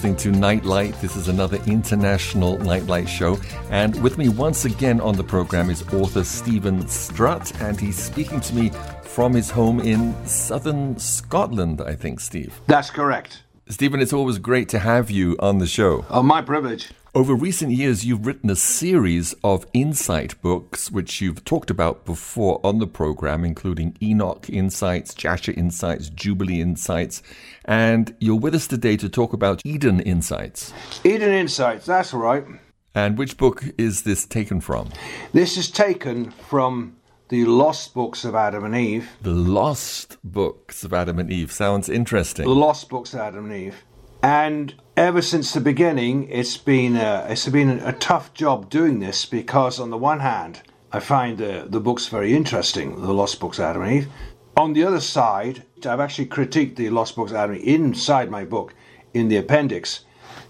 listening to Nightlight. This is another international Nightlight show. And with me once again on the program is author Stephen Strutt, and he's speaking to me from his home in southern Scotland, I think, Steve. That's correct. Stephen, it's always great to have you on the show. Oh, my privilege. Over recent years, you've written a series of insight books, which you've talked about before on the program, including Enoch Insights, Jasher Insights, Jubilee Insights, and you're with us today to talk about Eden Insights. Eden Insights, that's right. And which book is this taken from? This is taken from the lost books of Adam and Eve. The lost books of Adam and Eve sounds interesting. The lost books of Adam and Eve. And ever since the beginning, it's been a, it's been a tough job doing this because, on the one hand, I find the, the books very interesting, the lost books Adam and Eve. On the other side, I've actually critiqued the lost books Adam and Eve inside my book in the appendix.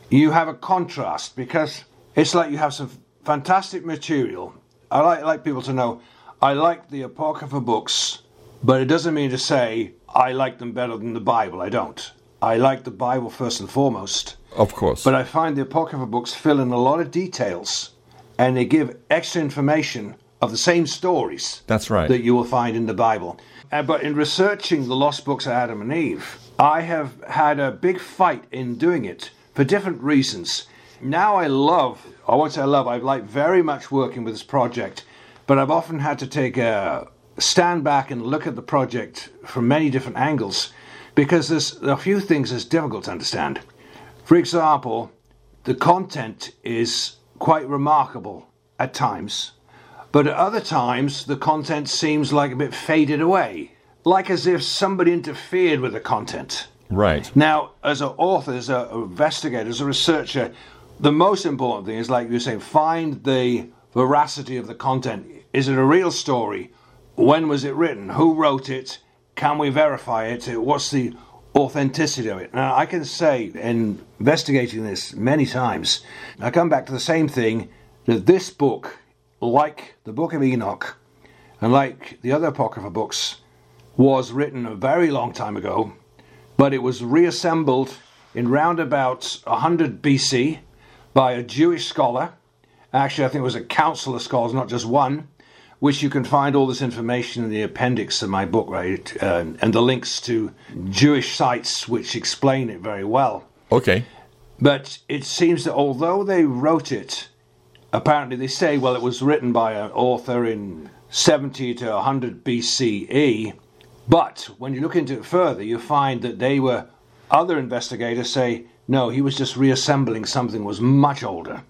You have a contrast because it's like you have some fantastic material. I like, like people to know I like the Apocrypha books, but it doesn't mean to say I like them better than the Bible. I don't. I like the Bible first and foremost. Of course. But I find the Apocrypha books fill in a lot of details and they give extra information of the same stories. That's right. That you will find in the Bible. Uh, but in researching the lost books of Adam and Eve, I have had a big fight in doing it for different reasons. Now I love, I won't say I love, I like very much working with this project but I've often had to take a stand back and look at the project from many different angles because there's a few things that's difficult to understand. For example, the content is quite remarkable at times, but at other times the content seems like a bit faded away, like as if somebody interfered with the content. Right. Now, as an author, as an investigator, as a researcher, the most important thing is, like you say, find the veracity of the content. Is it a real story? When was it written? Who wrote it? Can we verify it? What's the authenticity of it? Now, I can say, in investigating this many times, I come back to the same thing that this book, like the Book of Enoch, and like the other Apocrypha books, was written a very long time ago, but it was reassembled in round about 100 BC by a Jewish scholar. Actually, I think it was a council of scholars, not just one which you can find all this information in the appendix of my book, right? Uh, and the links to Jewish sites which explain it very well. Okay. But it seems that although they wrote it, apparently they say, well, it was written by an author in 70 to 100 BCE. But when you look into it further, you find that they were, other investigators say, no, he was just reassembling something that was much older.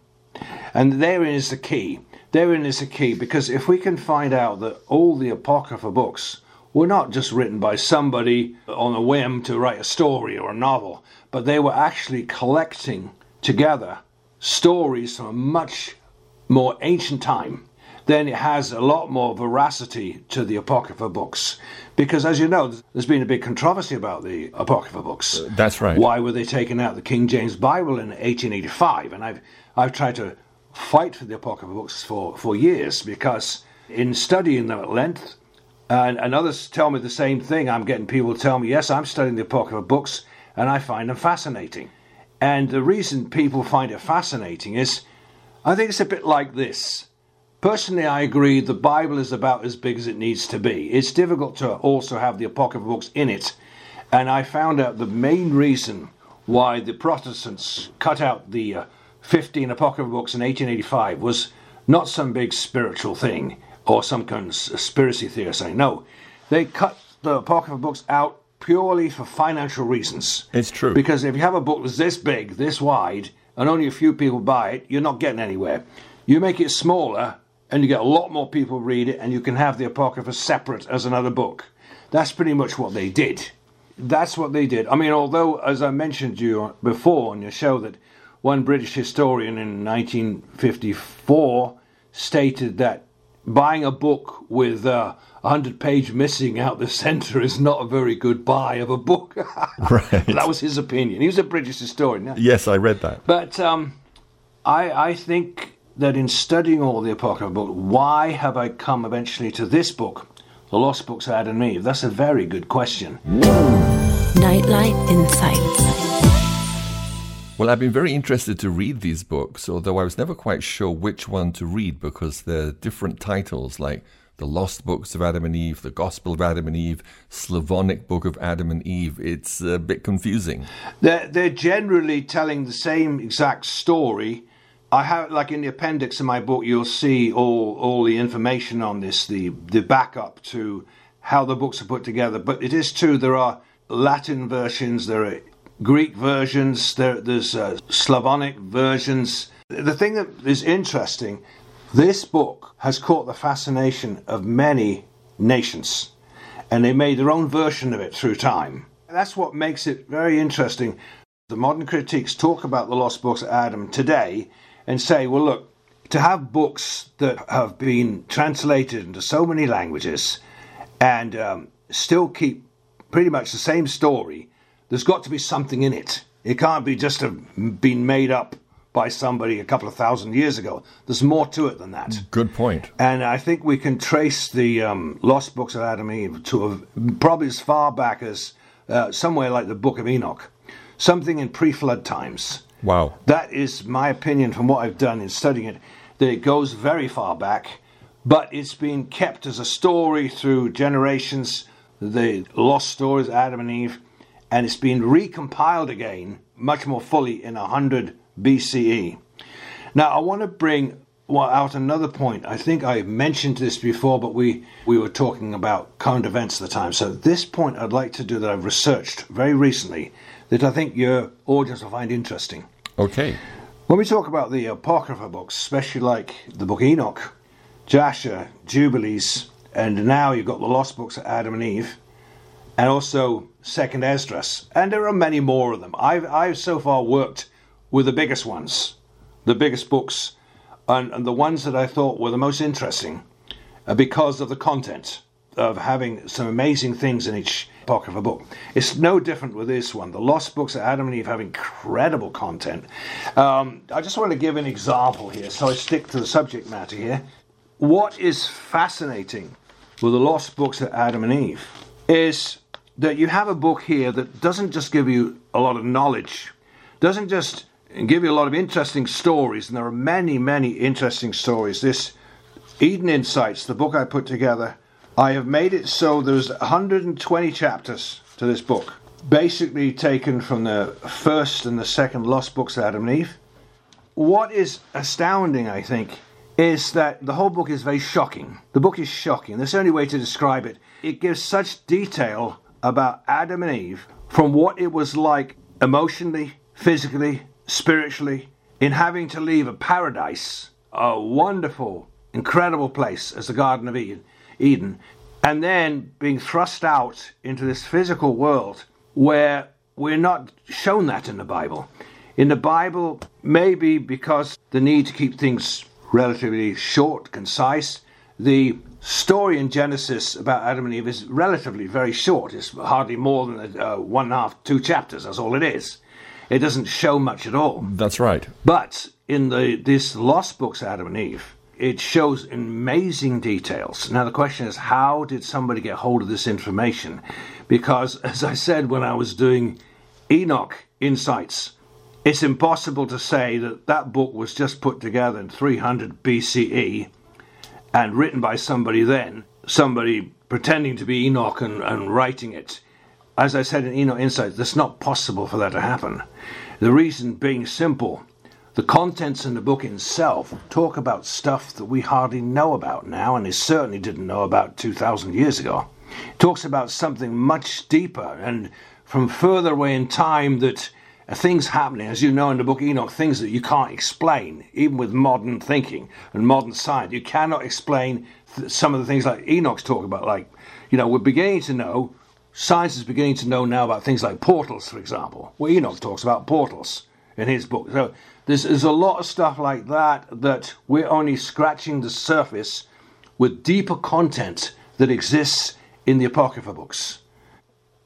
And therein is the key. Therein is the key because if we can find out that all the Apocrypha books were not just written by somebody on a whim to write a story or a novel, but they were actually collecting together stories from a much more ancient time, then it has a lot more veracity to the Apocrypha books. Because, as you know, there's been a big controversy about the Apocrypha books. That's right. Why were they taken out of the King James Bible in 1885? And I've, I've tried to fight for the apocryphal books for, for years because in studying them at length, and, and others tell me the same thing, I'm getting people tell me, yes, I'm studying the apocryphal books and I find them fascinating. And the reason people find it fascinating is I think it's a bit like this. Personally, I agree the Bible is about as big as it needs to be. It's difficult to also have the apocryphal books in it. And I found out the main reason why the Protestants cut out the uh, 15 Apocrypha books in 1885 was not some big spiritual thing or some conspiracy theory saying, no, they cut the Apocrypha books out purely for financial reasons. It's true. Because if you have a book that's this big, this wide, and only a few people buy it, you're not getting anywhere. You make it smaller, and you get a lot more people read it, and you can have the Apocrypha separate as another book. That's pretty much what they did. That's what they did. I mean, although, as I mentioned to you before on your show, that one British historian in 1954 stated that buying a book with uh, a hundred page missing out the centre is not a very good buy of a book. right. That was his opinion. He was a British historian. Yes, I read that. But um, I, I think that in studying all the Apocrypha book, why have I come eventually to this book, The Lost Books of Adam and Eve? That's a very good question. Nightlight Insights. Well, I've been very interested to read these books, although I was never quite sure which one to read because they're different titles, like the Lost Books of Adam and Eve, the Gospel of Adam and Eve, Slavonic Book of Adam and Eve. It's a bit confusing. They're, they're generally telling the same exact story. I have, like in the appendix of my book, you'll see all, all the information on this, the, the backup to how the books are put together. But it is true, there are Latin versions, there are Greek versions, there, there's uh, Slavonic versions. The thing that is interesting, this book has caught the fascination of many nations, and they made their own version of it through time. That's what makes it very interesting. The modern critiques talk about the lost books of Adam today and say, well, look, to have books that have been translated into so many languages and um, still keep pretty much the same story there's got to be something in it. It can't be just have been made up by somebody a couple of thousand years ago. There's more to it than that. Good point. And I think we can trace the um, lost books of Adam and Eve to a, probably as far back as uh, somewhere like the Book of Enoch, something in pre-flood times. Wow. That is my opinion from what I've done in studying it. That it goes very far back, but it's been kept as a story through generations. The lost stories of Adam and Eve and it's been recompiled again much more fully in 100 BCE. Now, I want to bring out another point. I think I mentioned this before, but we, we were talking about current events at the time. So, this point I'd like to do that I've researched very recently that I think your audience will find interesting. Okay. When we talk about the Apocrypha books, especially like the book Enoch, Jasher, Jubilees, and now you've got the lost books of Adam and Eve, and also Second Esdras, and there are many more of them. I've I've so far worked with the biggest ones, the biggest books, and, and the ones that I thought were the most interesting, uh, because of the content of having some amazing things in each pocket of a book. It's no different with this one. The Lost Books of Adam and Eve have incredible content. Um, I just want to give an example here, so I stick to the subject matter here. What is fascinating with the Lost Books of Adam and Eve is that you have a book here that doesn't just give you a lot of knowledge, doesn't just give you a lot of interesting stories, and there are many, many interesting stories. This Eden Insights, the book I put together, I have made it so there's 120 chapters to this book, basically taken from the first and the second Lost Books of Adam and Eve. What is astounding, I think, is that the whole book is very shocking. The book is shocking. That's the only way to describe it. It gives such detail about Adam and Eve from what it was like emotionally, physically, spiritually, in having to leave a paradise, a wonderful, incredible place as the Garden of Eden, Eden, and then being thrust out into this physical world where we're not shown that in the Bible. In the Bible, maybe because the need to keep things relatively short, concise, the story in Genesis about Adam and Eve is relatively very short. It's hardly more than uh, one and a half, two chapters. That's all it is. It doesn't show much at all. That's right. But in the this lost books, Adam and Eve, it shows amazing details. Now the question is, how did somebody get hold of this information? Because as I said when I was doing Enoch Insights, it's impossible to say that that book was just put together in 300 BCE and written by somebody then, somebody pretending to be Enoch and, and writing it. As I said in Enoch Insight, it's not possible for that to happen. The reason being simple. The contents in the book itself talk about stuff that we hardly know about now, and they certainly didn't know about 2,000 years ago. It talks about something much deeper and from further away in time that things happening, as you know in the book Enoch, things that you can't explain, even with modern thinking and modern science. You cannot explain th- some of the things like Enoch's talking about. Like, you know, we're beginning to know, science is beginning to know now about things like portals, for example. Well, Enoch talks about portals in his book. So there's, there's a lot of stuff like that that we're only scratching the surface with deeper content that exists in the Apocrypha books.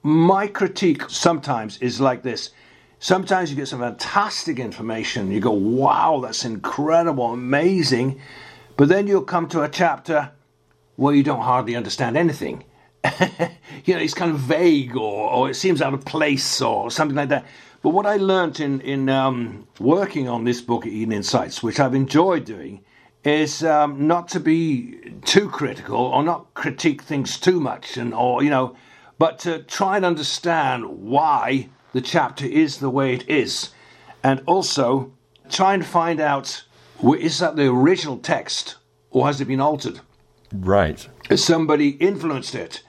My critique sometimes is like this Sometimes you get some fantastic information. You go, wow, that's incredible, amazing. But then you'll come to a chapter where you don't hardly understand anything. you know, it's kind of vague or, or it seems out of place or something like that. But what I learnt in, in um, working on this book, Eden Insights, which I've enjoyed doing, is um, not to be too critical or not critique things too much, and or you know, but to try and understand why the chapter is the way it is, and also try and find out is that the original text or has it been altered? Right. Has somebody influenced it?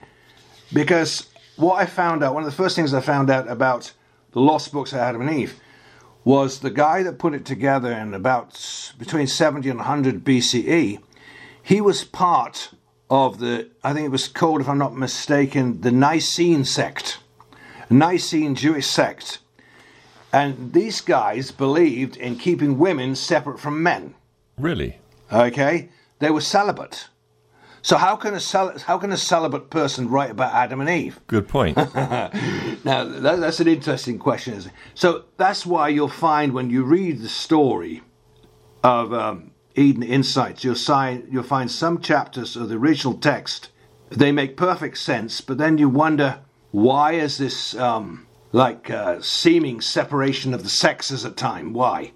Because what I found out, one of the first things I found out about the lost books of Adam and Eve was the guy that put it together in about between 70 and 100 BCE. He was part of the, I think it was called, if I'm not mistaken, the Essene sect, Essene Jewish sect. And these guys believed in keeping women separate from men. Really? Okay? They were celibate. So how can a cel- how can a celibate person write about Adam and Eve? Good point. now that, that's an interesting question. Isn't it? So that's why you'll find when you read the story of um, Eden Insights, you'll, sign, you'll find some chapters of the original text they make perfect sense, but then you wonder why is this um, like uh, seeming separation of the sexes at time? Why?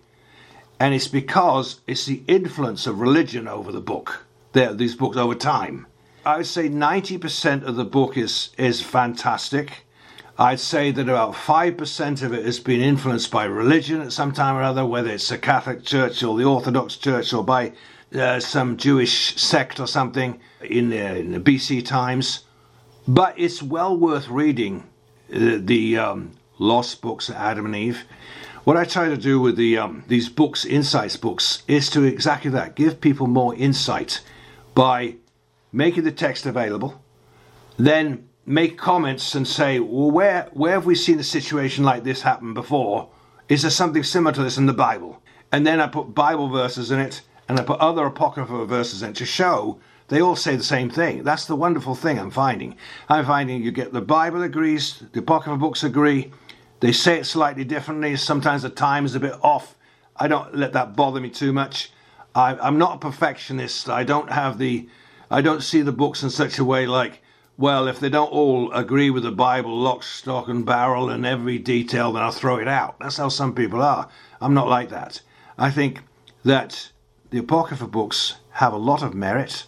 And it's because it's the influence of religion over the book these books over time. I would say 90% of the book is, is fantastic. I'd say that about 5% of it has been influenced by religion at some time or other, whether it's the Catholic Church or the Orthodox Church or by uh, some Jewish sect or something in the, in the BC times. But it's well worth reading uh, the um, lost books of Adam and Eve. What I try to do with the um, these books, insights books, is to exactly that: give people more insight by making the text available, then make comments and say, well, where, where have we seen a situation like this happen before? Is there something similar to this in the Bible? And then I put Bible verses in it and I put other apocryphal verses in to show they all say the same thing. That's the wonderful thing I'm finding. I'm finding you get the Bible agrees, the apocryphal books agree, they say it slightly differently. Sometimes the time is a bit off. I don't let that bother me too much. I, am not a perfectionist. I don't have the, I don't see the books in such a way like, well, if they don't all agree with the Bible, lock, stock, and barrel, and every detail, then I'll throw it out. That's how some people are. I'm not like that. I think that the Apocrypha books have a lot of merit,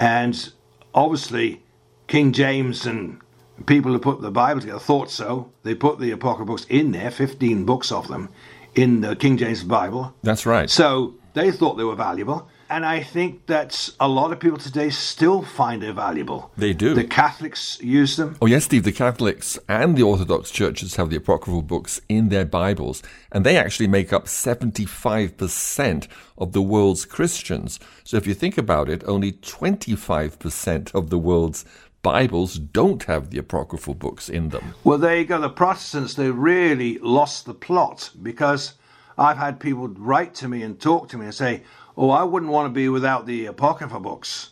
and obviously, King James and people who put the Bible together thought so. They put the Apocrypha books in there, 15 books of them, in the King James Bible. That's right. So they thought they were valuable. And I think that a lot of people today still find it valuable. They do. The Catholics use them. Oh, yes, Steve. The Catholics and the Orthodox churches have the apocryphal books in their Bibles, and they actually make up 75% of the world's Christians. So if you think about it, only 25% of the world's Bibles don't have the apocryphal books in them. Well, there you go. The Protestants, they really lost the plot because I've had people write to me and talk to me and say, "Oh, I wouldn't want to be without the apocrypha books.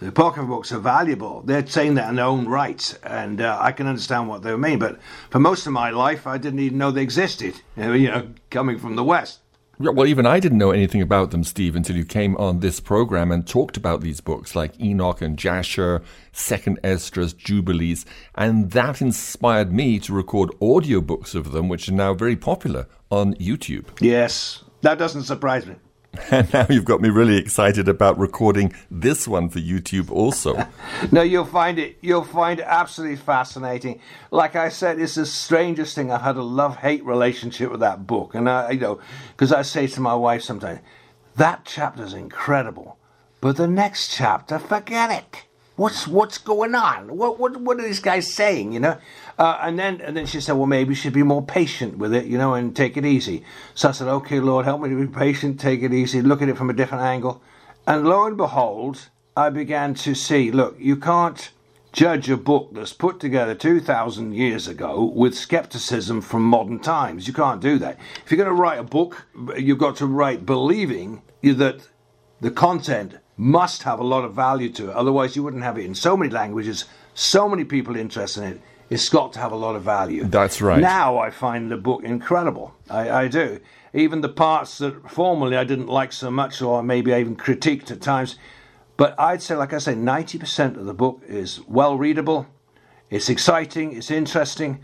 The apocrypha books are valuable." They're saying that in their own right, and uh, I can understand what they mean. But for most of my life, I didn't even know they existed. You know, coming from the West. Well, even I didn't know anything about them, Steve, until you came on this program and talked about these books like Enoch and Jasher, Second Esdras, Jubilees, and that inspired me to record audiobooks of them, which are now very popular on YouTube. Yes, that doesn't surprise me. And now you've got me really excited about recording this one for YouTube also. no, you'll find it you'll find it absolutely fascinating. Like I said, it's the strangest thing. I've had a love-hate relationship with that book. And I you know, because I say to my wife sometimes, that chapter's incredible. But the next chapter, forget it. What's what's going on? What what what are these guys saying? You know, uh, and then and then she said, well, maybe you should be more patient with it, you know, and take it easy. So I said, okay, Lord, help me to be patient, take it easy, look at it from a different angle. And lo and behold, I began to see, look, you can't judge a book that's put together 2,000 years ago with skepticism from modern times. You can't do that. If you're going to write a book, you've got to write believing that the content must have a lot of value to it. Otherwise, you wouldn't have it in so many languages, so many people interested in it. It's got to have a lot of value. That's right. Now I find the book incredible. I, I do. Even the parts that formerly I didn't like so much, or maybe I even critiqued at times. But I'd say, like I say, 90% of the book is well readable. It's exciting, it's interesting.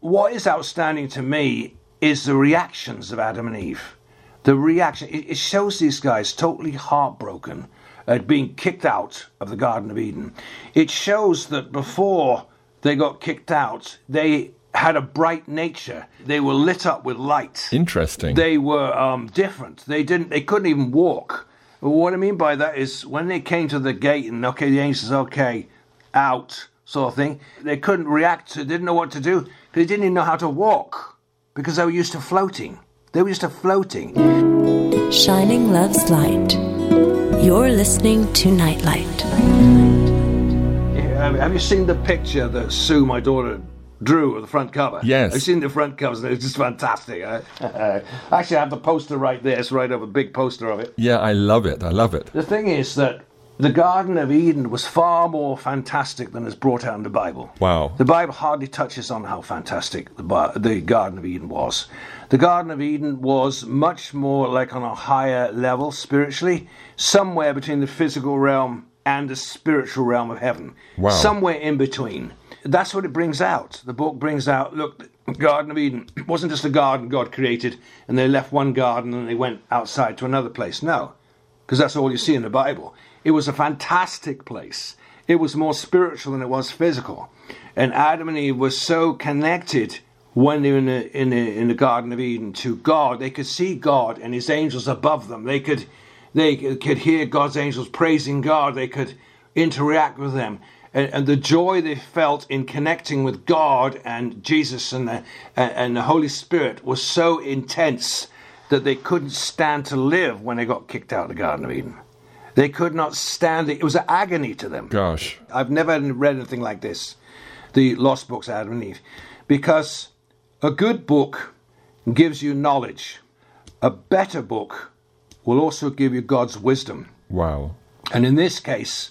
What is outstanding to me is the reactions of Adam and Eve. The reaction, it shows these guys totally heartbroken at being kicked out of the Garden of Eden. It shows that before they got kicked out, they had a bright nature. They were lit up with light. Interesting. They were um, different. They didn't. They couldn't even walk. what I mean by that is when they came to the gate and okay, the angel says, "Okay, out," sort of thing. They couldn't react. They didn't know what to do. They didn't even know how to walk because they were used to floating. They were used to floating. Shining love's light. You're listening to Nightlight. Have you seen the picture that Sue, my daughter, drew of the front cover. Yes. I've seen the front covers, and it's just fantastic. Actually, I have the poster right there. It's right over a big poster of it. Yeah, I love it. I love it. The thing is that the Garden of Eden was far more fantastic than is brought out in the Bible. Wow. The Bible hardly touches on how fantastic the, the Garden of Eden was. The Garden of Eden was much more like on a higher level spiritually, somewhere between the physical realm and the spiritual realm of heaven. Wow. Somewhere in between that's what it brings out. The book brings out look, the Garden of Eden wasn't just a garden God created and they left one garden and they went outside to another place. No, because that's all you see in the Bible. It was a fantastic place. It was more spiritual than it was physical. And Adam and Eve were so connected when they were in the, in the, in the Garden of Eden to God. They could see God and his angels above them. They could, they could hear God's angels praising God. They could interact with them and, and, the joy they felt in connecting with God and Jesus and the, and the Holy Spirit was so intense that they couldn't stand to live when they got kicked out of the Garden of Eden. They could not stand it. It was an agony to them. Gosh. I've never read anything like this, the Lost Books, Adam and Eve, because a good book gives you knowledge. A better book will also give you God's wisdom. Wow. And in this case,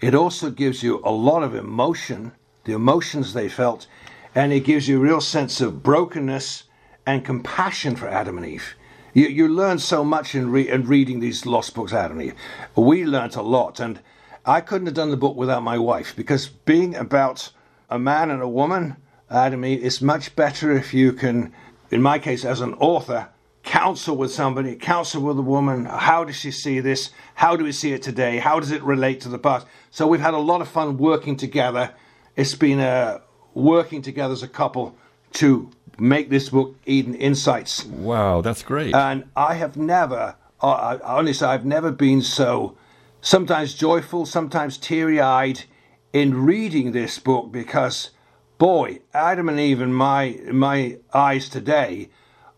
it also gives you a lot of emotion, the emotions they felt, and it gives you a real sense of brokenness and compassion for Adam and Eve. You, you learn so much in, re- in reading these lost books, Adam and Eve. We learnt a lot, and I couldn't have done the book without my wife because being about a man and a woman, Adam and Eve, it's much better if you can, in my case, as an author, counsel with somebody, counsel with a woman. How does she see this? How do we see it today? How does it relate to the past? So we've had a lot of fun working together. It's been uh, working together as a couple to make this book Eden Insights. Wow, that's great. And I have never, uh, honestly, I've never been so sometimes joyful, sometimes teary eyed in reading this book because, boy, Adam and Eve in my, in my eyes today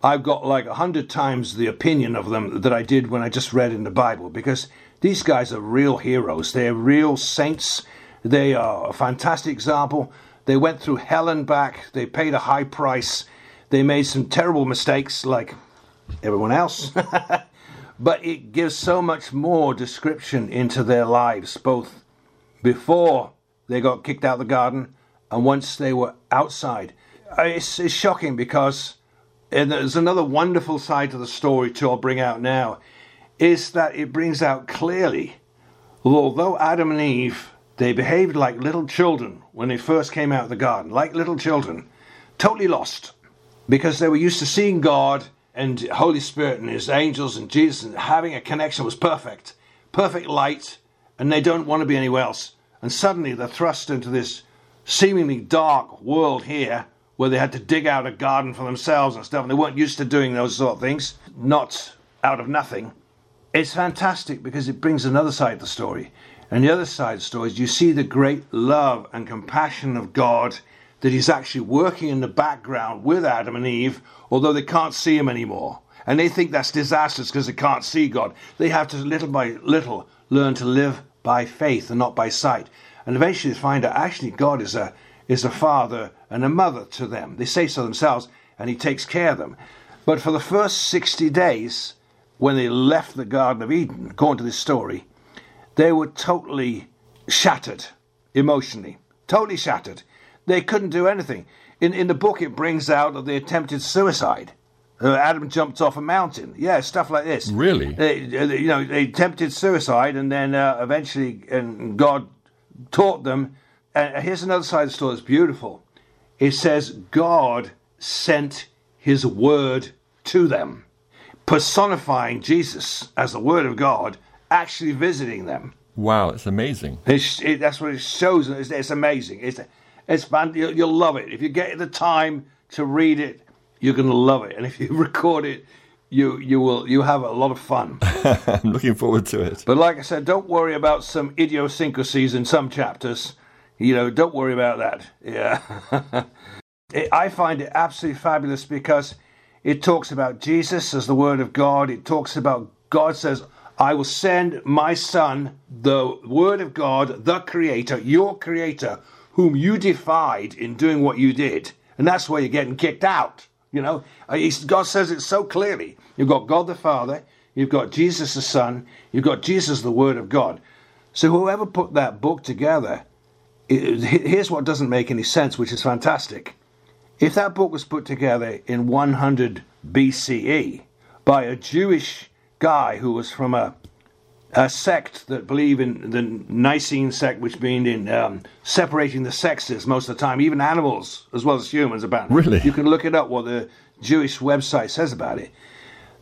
I've got like a hundred times the opinion of them that I did when I just read in the Bible because these guys are real heroes. They're real saints. They are a fantastic example. They went through hell and back. They paid a high price. They made some terrible mistakes like everyone else. but it gives so much more description into their lives, both before they got kicked out of the garden and once they were outside. Uh, it's, it's shocking because and there's another wonderful side to the story too I'll bring out now, is that it brings out clearly, although Adam and Eve they behaved like little children when they first came out of the garden, like little children, totally lost, because they were used to seeing God and Holy Spirit and His angels and Jesus and having a connection was perfect, perfect light, and they don't want to be anywhere else. And suddenly they're thrust into this seemingly dark world here where they had to dig out a garden for themselves and stuff, and they weren't used to doing those sort of things, not out of nothing. It's fantastic because it brings another side of the story. And the other side of the story is you see the great love and compassion of God that He's actually working in the background with Adam and Eve, although they can't see Him anymore. And they think that's disastrous because they can't see God. They have to, little by little, learn to live by faith and not by sight. And eventually they find out actually God is a is a father and a mother to them. They say so themselves, and he takes care of them. But for the first 60 days, when they left the Garden of Eden, according to this story, they were totally shattered emotionally. Totally shattered. They couldn't do anything. In, in the book, it brings out that they attempted suicide. Uh, Adam jumped off a mountain. Yeah, stuff like this. Really? They, uh, you know, they attempted suicide, and then uh, eventually, and God taught them and here's another side of the story that's beautiful. It says God sent his word to them, personifying Jesus as the word of God, actually visiting them. Wow, it's amazing. It's, it, that's what it shows. It's, it's amazing. It's, it's fun. You'll, you'll love it. If you get the time to read it, you're going to love it. And if you record it, you you will you have a lot of fun. I'm looking forward to it. But like I said, don't worry about some idiosyncrasies in some chapters. You know, don't worry about that. Yeah. it, I find it absolutely fabulous because it talks about Jesus as the Word of God. It talks about God says, I will send my Son, the Word of God, the Creator, your Creator, whom you defied in doing what you did. And that's why you're getting kicked out. You know, uh, God says it so clearly. You've got God the Father, you've got Jesus the Son, you've got Jesus the Word of God. So whoever put that book together, here's what doesn't make any sense, which is fantastic. If that book was put together in 100 BCE by a Jewish guy who was from a a sect that believe in the Essene sect, which means in um, separating the sexes most of the time, even animals as well as humans. About really, you can look it up what the Jewish website says about it.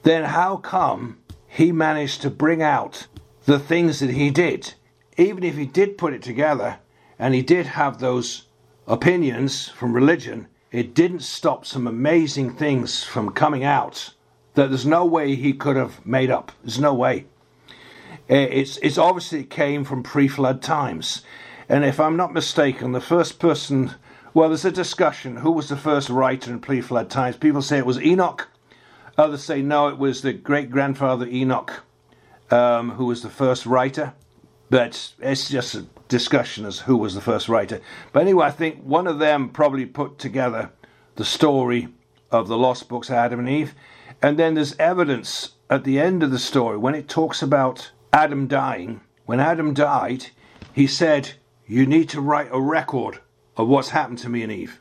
Then how come he managed to bring out the things that he did, even if he did put it together and he did have those opinions from religion? It didn't stop some amazing things from coming out that there's no way he could have made up. There's no way. Eh, it's, it's obviously it came from pre flood times. And if I'm not mistaken, the first person, well, there's a discussion who was the first writer in pre flood times. People say it was Enoch, others say no, it was the great grandfather Enoch um, who was the first writer. But it's just a discussion as who was the first writer. But anyway, I think one of them probably put together the story of the lost books, Adam and Eve. And then there's evidence at the end of the story when it talks about Adam dying, when Adam died, he said, You need to write a record of what's happened to me and Eve.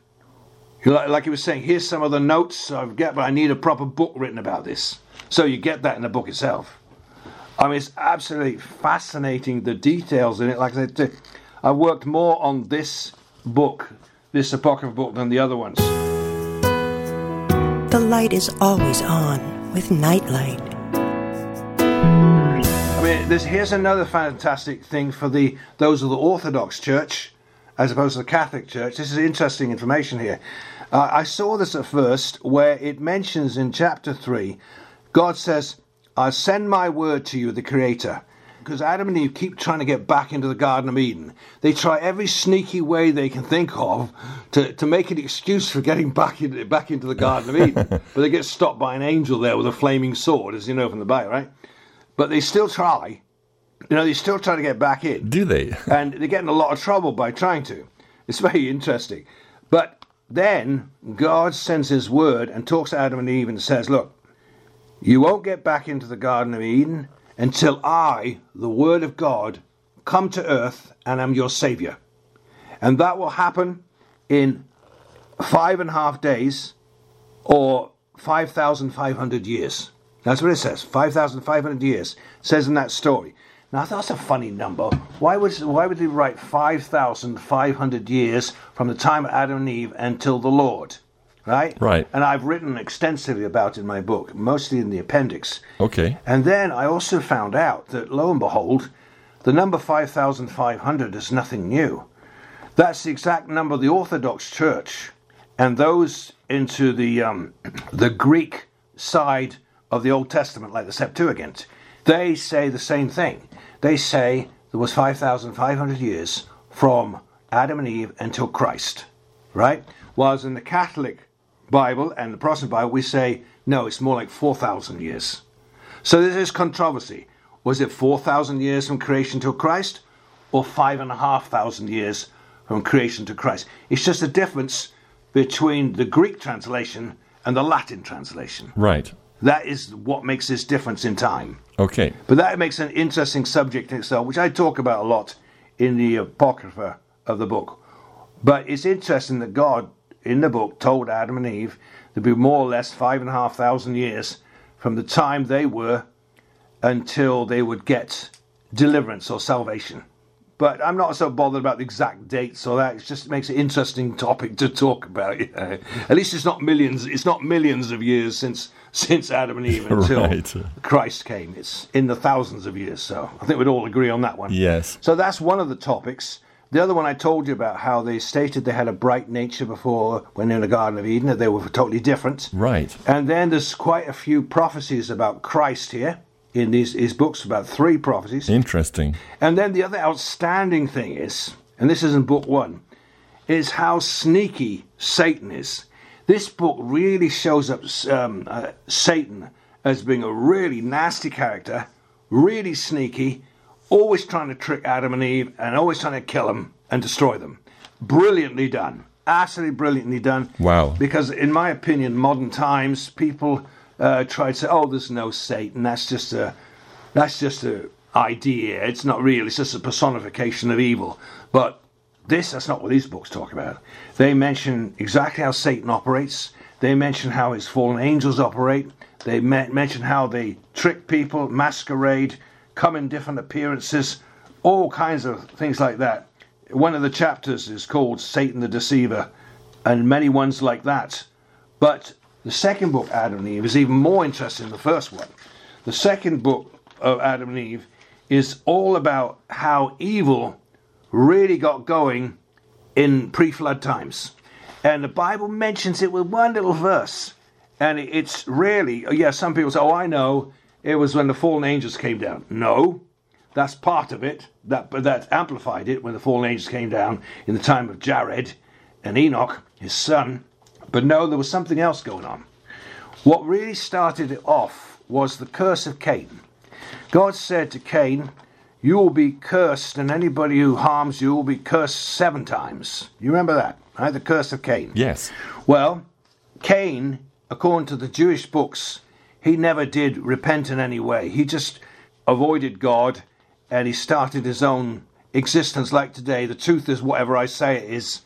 Like he was saying, here's some of the notes I've got, but I need a proper book written about this. So you get that in the book itself. I mean, it's absolutely fascinating the details in it. Like I said, I worked more on this book, this apocryphal book, than the other ones. The light is always on with Nightlight I mean, this, here's another fantastic thing for the those of the Orthodox Church, as opposed to the Catholic Church. This is interesting information here. Uh, I saw this at first, where it mentions in chapter three, God says, "I send my word to you, the Creator." Because Adam and Eve keep trying to get back into the Garden of Eden. They try every sneaky way they can think of to, to make an excuse for getting back, in, back into the Garden of Eden. but they get stopped by an angel there with a flaming sword, as you know from the Bible, right? but they still try. You know, they still try to get back in. Do they? and they're getting a lot of trouble by trying to. It's very interesting. But then God sends his word and talks to Adam and Eve and says, Look, you won't get back into the Garden of Eden until I, the Word of God, come to earth and am your Savior. And that will happen in five and a half days or 5,500 years. That's what it says. 5,500 years. It says in that story. Now that's a funny number. Why would why would he write 5,500 years from the time of Adam and Eve until the Lord? Right? Right. And I've written extensively about it in my book, mostly in the appendix. Okay. And then I also found out that lo and behold, the number 5,500 is nothing new. That's the exact number of the Orthodox Church and those into the um, the Greek side of the Old Testament, like the Septuagint, they say the same thing. They say there was 5,500 years from Adam and Eve until Christ, right? Whereas in the Catholic Bible and the Protestant Bible, we say, no, it's more like 4,000 years. So this is controversy. Was it 4,000 years from creation to Christ or 5,500 years from creation to Christ? It's just a difference between the Greek translation and the Latin translation. Right. That is what makes this difference in time. Okay. But that makes an interesting subject in itself, which I talk about a lot in the Apocrypha of the book. But it's interesting that God, in the book, told Adam and Eve there'd be more or less five and a half thousand years from the time they were until they would get deliverance or salvation. But I'm not so bothered about the exact dates or that. It just makes it an interesting topic to talk about. You know? At least it's not millions. It's not millions of years since since Adam and Eve until Right. Christ came. It's in the thousands of years. So I think we'd all agree on that one. Yes. So that's one of the topics. The other one I told you about how they stated they had a bright nature before when in the Garden of Eden, that they were totally different. Right. And then there's quite a few prophecies about Christ here in these his books, about three prophecies. Interesting. And then the other outstanding thing is, and this is in book one, is how sneaky Satan is. This book really shows up um, uh, Satan as being a really nasty character, really sneaky, always trying to trick Adam and Eve, and always trying to kill them and destroy them. Brilliantly done. Absolutely brilliantly done. Wow. Because, in my opinion, modern times, people uh, try to say, "Oh, there's no Satan. That's just a, that's just a idea. It's not real. It's just a personification of evil." But this, that's not what these books talk about. They mention exactly how Satan operates. They mention how his fallen angels operate. They mention how they trick people, masquerade, come in different appearances, all kinds of things like that. One of the chapters is called Satan the Deceiver, and many ones like that. But the second book, Adam and Eve, is even more interesting than the first one. The second book of Adam and Eve is all about how evil really got going in pre flood times. And the Bible mentions it with one little verse. And it's really, oh, yeah, some people say, oh, I know, it was when the fallen angels came down. No, that's part of it. That, that amplified it when the fallen angels came down in the time of Jared and Enoch, his son. But no, there was something else going on. What really started it off was the curse of Cain. God said to Cain, You will be cursed, and anybody who harms you will be cursed seven times. You remember that, right? The curse of Cain. Yes. Well, Cain, according to the Jewish books, he never did repent in any way. He just avoided God and he started his own existence like today. The truth is whatever I say it is.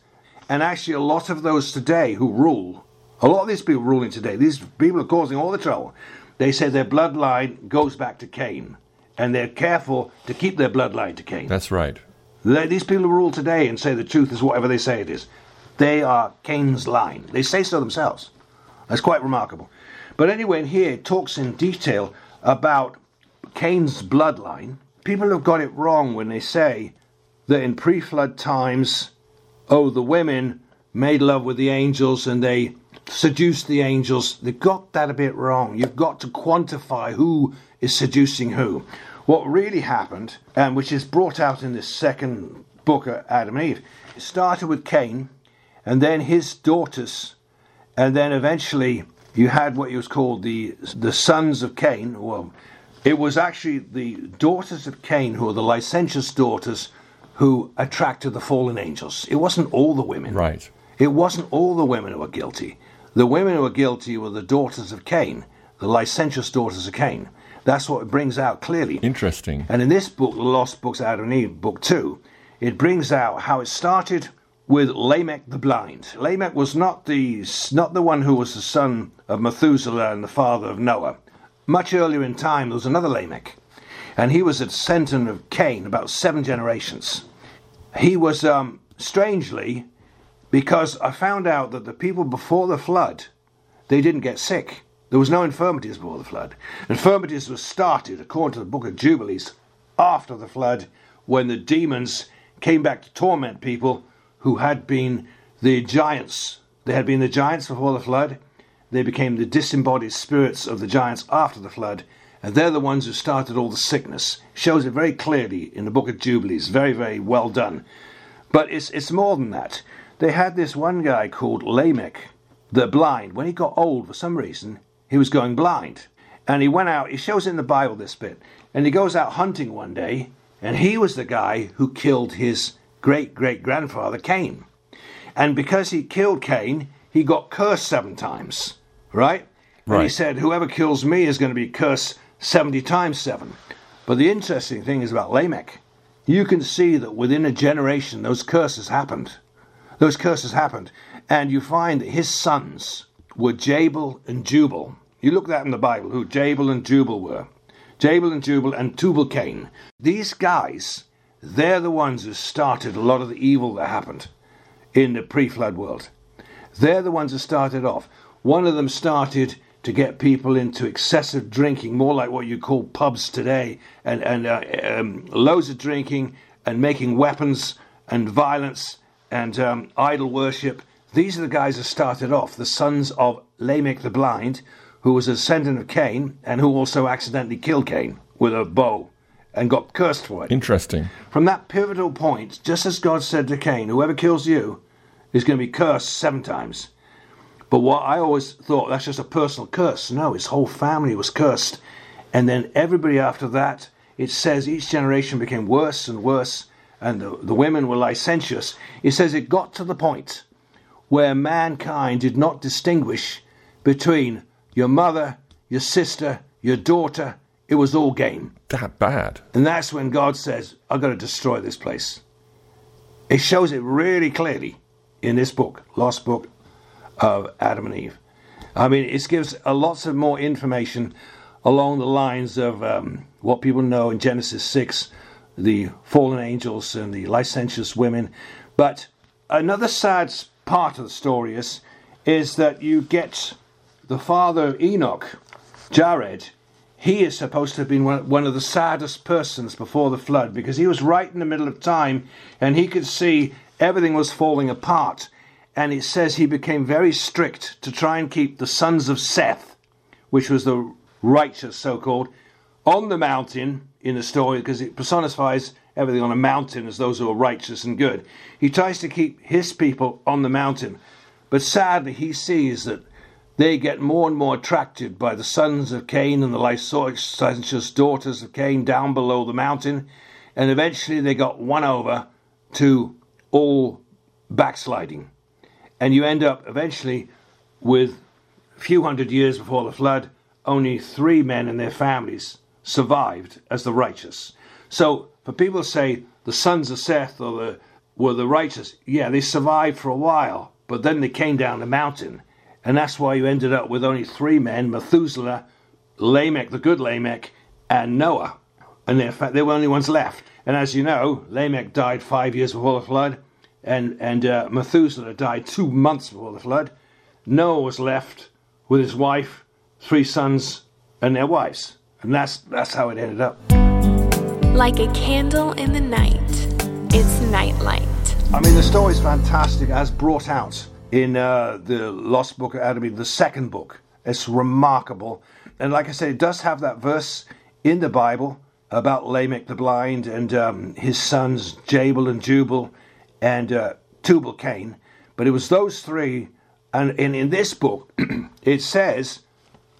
And actually, a lot of those today who rule, a lot of these people ruling today, these people are causing all the trouble. They say their bloodline goes back to Cain. And they're careful to keep their bloodline to Cain. That's right. They, these people who rule today and say the truth is whatever they say it is, they are Cain's line. They say so themselves. That's quite remarkable. But anyway, in here it talks in detail about Cain's bloodline. People have got it wrong when they say that in pre flood times, oh, the women made love with the angels and they seduced the angels. They've got that a bit wrong. You've got to quantify who is seducing who. What really happened, and which is brought out in this second book of Adam and Eve, it started with Cain and then his daughters, and then eventually you had what was called the the sons of Cain. Well, it was actually the daughters of Cain who were the licentious daughters who attracted the fallen angels. It wasn't all the women. Right. It wasn't all the women who were guilty. The women who were guilty were the daughters of Cain, the licentious daughters of Cain. That's what it brings out clearly. Interesting. And in this book, The Lost Books Adam and Eve, book two, it brings out how it started with Lamech the blind. Lamech was not the not the one who was the son of Methuselah and the father of Noah. Much earlier in time, there was another Lamech, and he was a descendant of Cain, about seven generations. He was um, strangely, because I found out that the people before the flood, they didn't get sick. There was no infirmities before the flood. Infirmities were started, according to the book of Jubilees, after the flood, when the demons came back to torment people who had been the giants. They had been the giants before the flood. They became the disembodied spirits of the giants after the flood. And they're the ones who started all the sickness. Shows it very clearly in the book of Jubilees. Very, very well done. But it's, it's more than that. They had this one guy called Lamech, the blind. When he got old, for some reason, he was going blind. And he went out, he shows in the Bible this bit, and he goes out hunting one day, and he was the guy who killed his great great grandfather Cain. And because he killed Cain, he got cursed seven times, right? And he said, Whoever kills me is going to be cursed 70 times seven. But the interesting thing is about Lamech. You can see that within a generation, those curses happened. Those curses happened. And you find that his sons were Jabal and Jubal. You look that in the Bible, who Jabal and Jubal were. Jabal and Jubal and Tubal Cain. These guys, they're the ones who started a lot of the evil that happened in the pre flood world. They're the ones who started off. One of them started to get people into excessive drinking, more like what you call pubs today, and, and uh, um, loads of drinking and making weapons and violence and um, idol worship. These are the guys who started off, the sons of Lamech the blind, who was a descendant of Cain and who also accidentally killed Cain with a bow and got cursed for it. Interesting. From that pivotal point, just as God said to Cain, whoever kills you is going to be cursed seven times. But what I always thought that's just a personal curse. No, his whole family was cursed. And then everybody after that, it says each generation became worse and worse, and the, the women were licentious. It says it got to the point where mankind did not distinguish between your mother, your sister, your daughter. It was all game. That bad. And that's when God says, I've got to destroy this place. It shows it really clearly in this book, Lost Book of Adam and Eve. I mean, it gives a lots of more information along the lines of um, what people know in Genesis 6, the fallen angels and the licentious women. But another sad part of the story is, is that you get the father of Enoch, Jared, he is supposed to have been one of the saddest persons before the flood because he was right in the middle of time and he could see everything was falling apart. And it says he became very strict to try and keep the sons of Seth, which was the righteous so called, on the mountain in the story because it personifies everything on a mountain as those who are righteous and good. He tries to keep his people on the mountain. But sadly, he sees that they get more and more attracted by the sons of Cain and the licentious daughters of Cain down below the mountain, and eventually they got won over to all backsliding. And you end up eventually with a few hundred years before the flood, only three men and their families survived as the righteous. So for people to say the sons of Seth or the, were the righteous, yeah, they survived for a while, but then they came down the mountain and that's why you ended up with only three men Methuselah, Lamech, the good Lamech, and Noah. And in fact, they were the only ones left. And as you know, Lamech died five years before the flood, and, and uh, Methuselah died two months before the flood. Noah was left with his wife, three sons, and their wives. And that's, that's how it ended up. Like a candle in the night, it's nightlight. I mean, the story's fantastic as brought out in uh, the Lost Book of Adam, the second book. It's remarkable. And like I said, it does have that verse in the Bible about Lamech the blind and um, his sons Jabal and Jubal and uh, Tubal Cain. But it was those three. And in, in this book, it says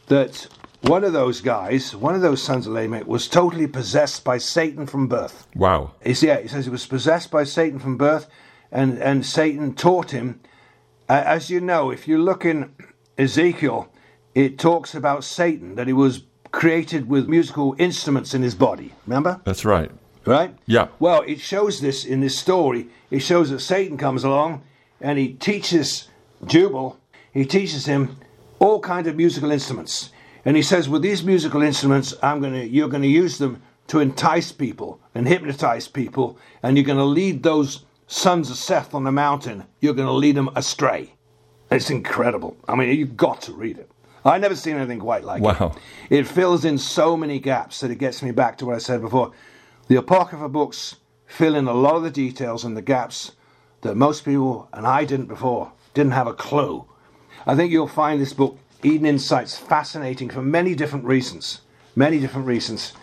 that one of those guys, one of those sons of Lamech, was totally possessed by Satan from birth. Wow. It's, yeah, it says he was possessed by Satan from birth, and, and Satan taught him as you know, if you look in Ezekiel, it talks about Satan, that he was created with musical instruments in his body. Remember? That's right. Right? Yeah. Well, it shows this in this story. It shows that Satan comes along and he teaches Jubal, he teaches him all kinds of musical instruments. And he says, with these musical instruments, I'm gonna you're gonna use them to entice people and hypnotize people, and you're gonna lead those sons of Seth on the mountain, you're going to lead them astray. It's incredible. I mean, you've got to read it. I've never seen anything quite like it. wow. it. It fills in so many gaps that it gets me back to what I said before. The Apocrypha books fill in a lot of the details and the gaps that most people, and I didn't before, didn't have a clue. I think you'll find this book, Eden Insights, fascinating for many different reasons. Many different reasons.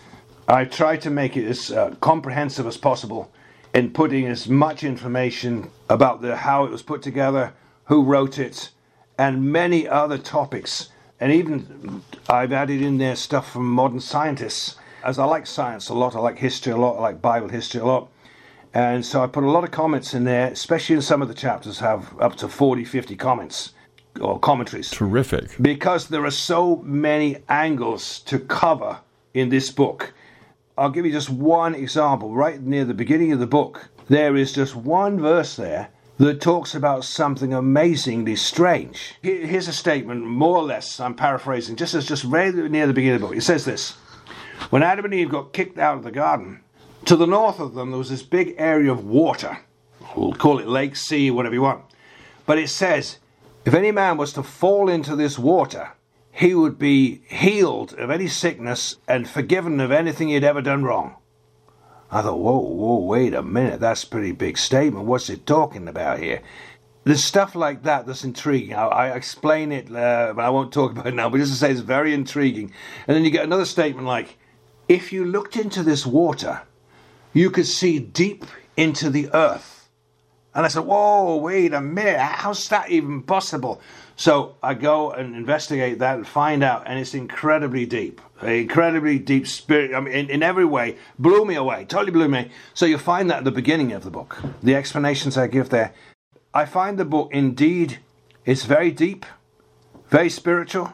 I tried to make it as uh, comprehensive as possible in putting as much information about the, how it was put together, who wrote it, and many other topics. And even I've added in there stuff from modern scientists. As I like science a lot, I like history a lot, I like Bible history a lot. And so I put a lot of comments in there, especially in some of the chapters have up to 40, 50 comments or commentaries. Terrific. Because there are so many angles to cover in this book. I'll give you just one example. Right near the beginning of the book, there is just one verse there that talks about something amazingly strange. Here's a statement, more or less, I'm paraphrasing, just as just right near the beginning of the book. It says this When Adam and Eve got kicked out of the garden, To the north of them, there was this big area of water. We'll call it lake, sea, whatever you want. But it says, if any man was to fall into this water, he would be healed of any sickness and forgiven of anything he'd ever done wrong. I thought, whoa, whoa, wait a minute, that's a pretty big statement. What's it talking about here? There's stuff like that that's intriguing. I, I explain it, uh, but I won't talk about it now. But just to say, it's very intriguing. And then you get another statement like, if you looked into this water, you could see deep into the earth. And I said, whoa, wait a minute, how's that even possible? So I go and investigate that and find out, and it's incredibly deep, incredibly deep spirit. I mean, in, in every way, blew me away, totally blew me. So you find that at the beginning of the book, the explanations I give there. I find the book indeed, it's very deep, very spiritual,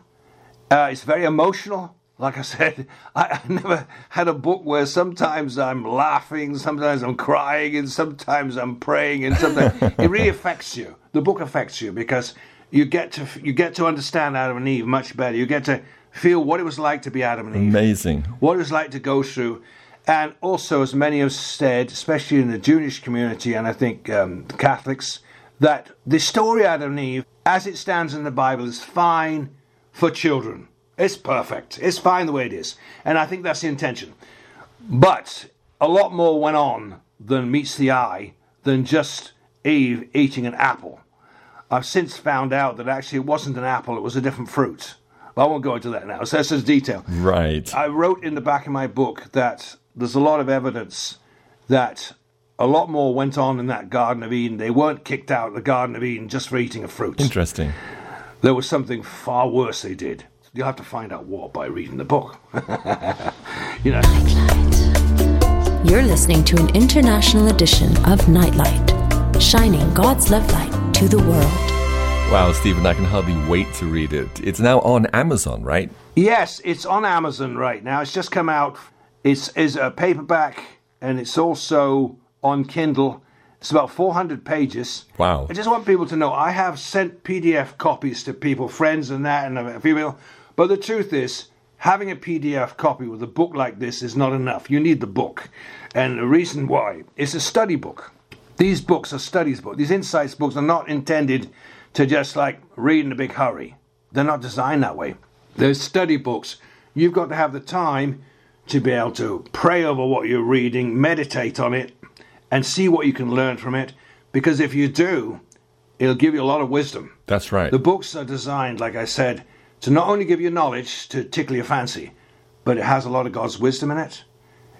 uh, it's very emotional. Like I said, I, I never had a book where sometimes I'm laughing, sometimes I'm crying, and sometimes I'm praying, and sometimes it really affects you. The book affects you because you get to you get to understand Adam and Eve much better. You get to feel what it was like to be Adam and Eve. Amazing. What it was like to go through. And also, as many have said, especially in the Jewish community and I think um, Catholics, that the story Adam and Eve, as it stands in the Bible, is fine for children. It's perfect. It's fine the way it is. And I think that's the intention. But a lot more went on than meets the eye than just Eve eating an apple. I've since found out that actually it wasn't an apple, it was a different fruit. But I won't go into that now. So that's just detail. Right. I wrote in the back of my book that there's a lot of evidence that a lot more went on in that Garden of Eden. They weren't kicked out of the Garden of Eden just for eating a fruit. Interesting. There was something far worse they did. You'll have to find out what by reading the book. you know. Nightlight. You're listening to an international edition of Nightlight, shining God's love light to the world. Wow, Stephen, I can hardly wait to read it. It's now on Amazon, right? Yes, it's on Amazon right now. It's just come out. It's is a uh, paperback and it's also on Kindle. It's about 400 pages. Wow. I just want people to know I have sent PDF copies to people, friends and that, and a few people. But the truth is, having a PDF copy with a book like this is not enough. You need the book. And the reason why, it's a study book. These books are studies books. These insights books are not intended to just like read in a big hurry. They're not designed that way. They're study books. You've got to have the time to be able to pray over what you're reading, meditate on it, and see what you can learn from it. Because if you do, it'll give you a lot of wisdom. That's right. The books are designed, like I said, to not only give you knowledge to tickle your fancy, but it has a lot of God's wisdom in it.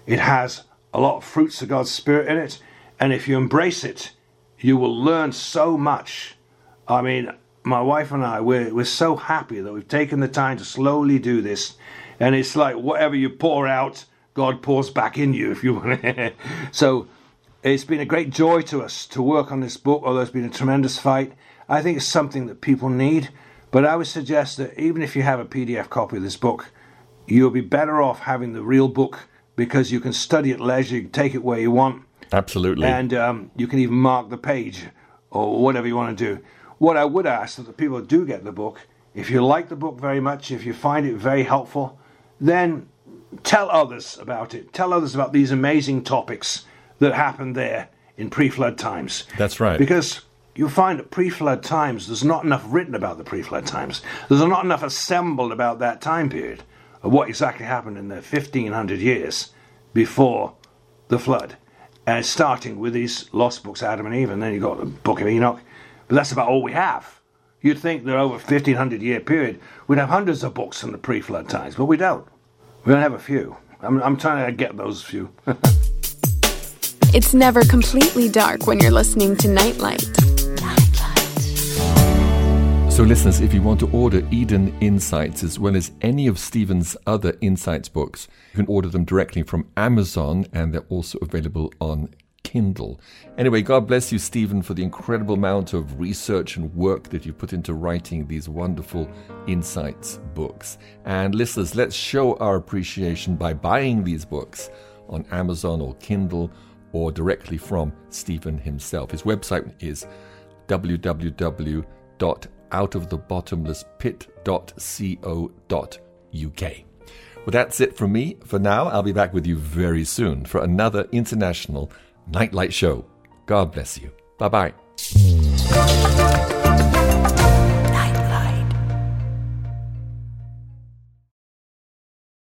It has a lot of fruits of God's Spirit in it. And if you embrace it, you will learn so much. I mean, my wife and I, we're, we're so happy that we've taken the time to slowly do this. And it's like whatever you pour out, God pours back in you, if you want. so it's been a great joy to us to work on this book, although it's been a tremendous fight. I think it's something that people need. But I would suggest that even if you have a PDF copy of this book, you'll be better off having the real book because you can study at leisure, you can take it where you want, Absolutely. and um, you can even mark the page or whatever you want to do. What I would ask that the people that do get the book, if you like the book very much, if you find it very helpful, then tell others about it. Tell others about these amazing topics that happened there in pre flood times. That's right. Because you'll find at pre flood times there's not enough written about the pre flood times, there's not enough assembled about that time period of what exactly happened in the 1500 years before the flood. And starting with these lost books, Adam and Eve, and then you've got the Book of Enoch. But that's about all we have. You'd think that over a 1500 year period, we'd have hundreds of books from the pre flood times, but we don't. We only have a few. I'm, I'm trying to get those few. It's never completely dark when you're listening to Nightlight. So, listeners, if you want to order Eden Insights as well as any of Stephen's other Insights books, you can order them directly from Amazon and they're also available on Kindle. Anyway, God bless you, Stephen, for the incredible amount of research and work that you've put into writing these wonderful Insights books. And listeners, let's show our appreciation by buying these books on Amazon or Kindle or directly from Stephen himself. His website is www.outofthebottomlesspit.co.uk. Well, that's it from me for now. I'll be back with you very soon for another international Nightlight show. God bless you. Bye bye.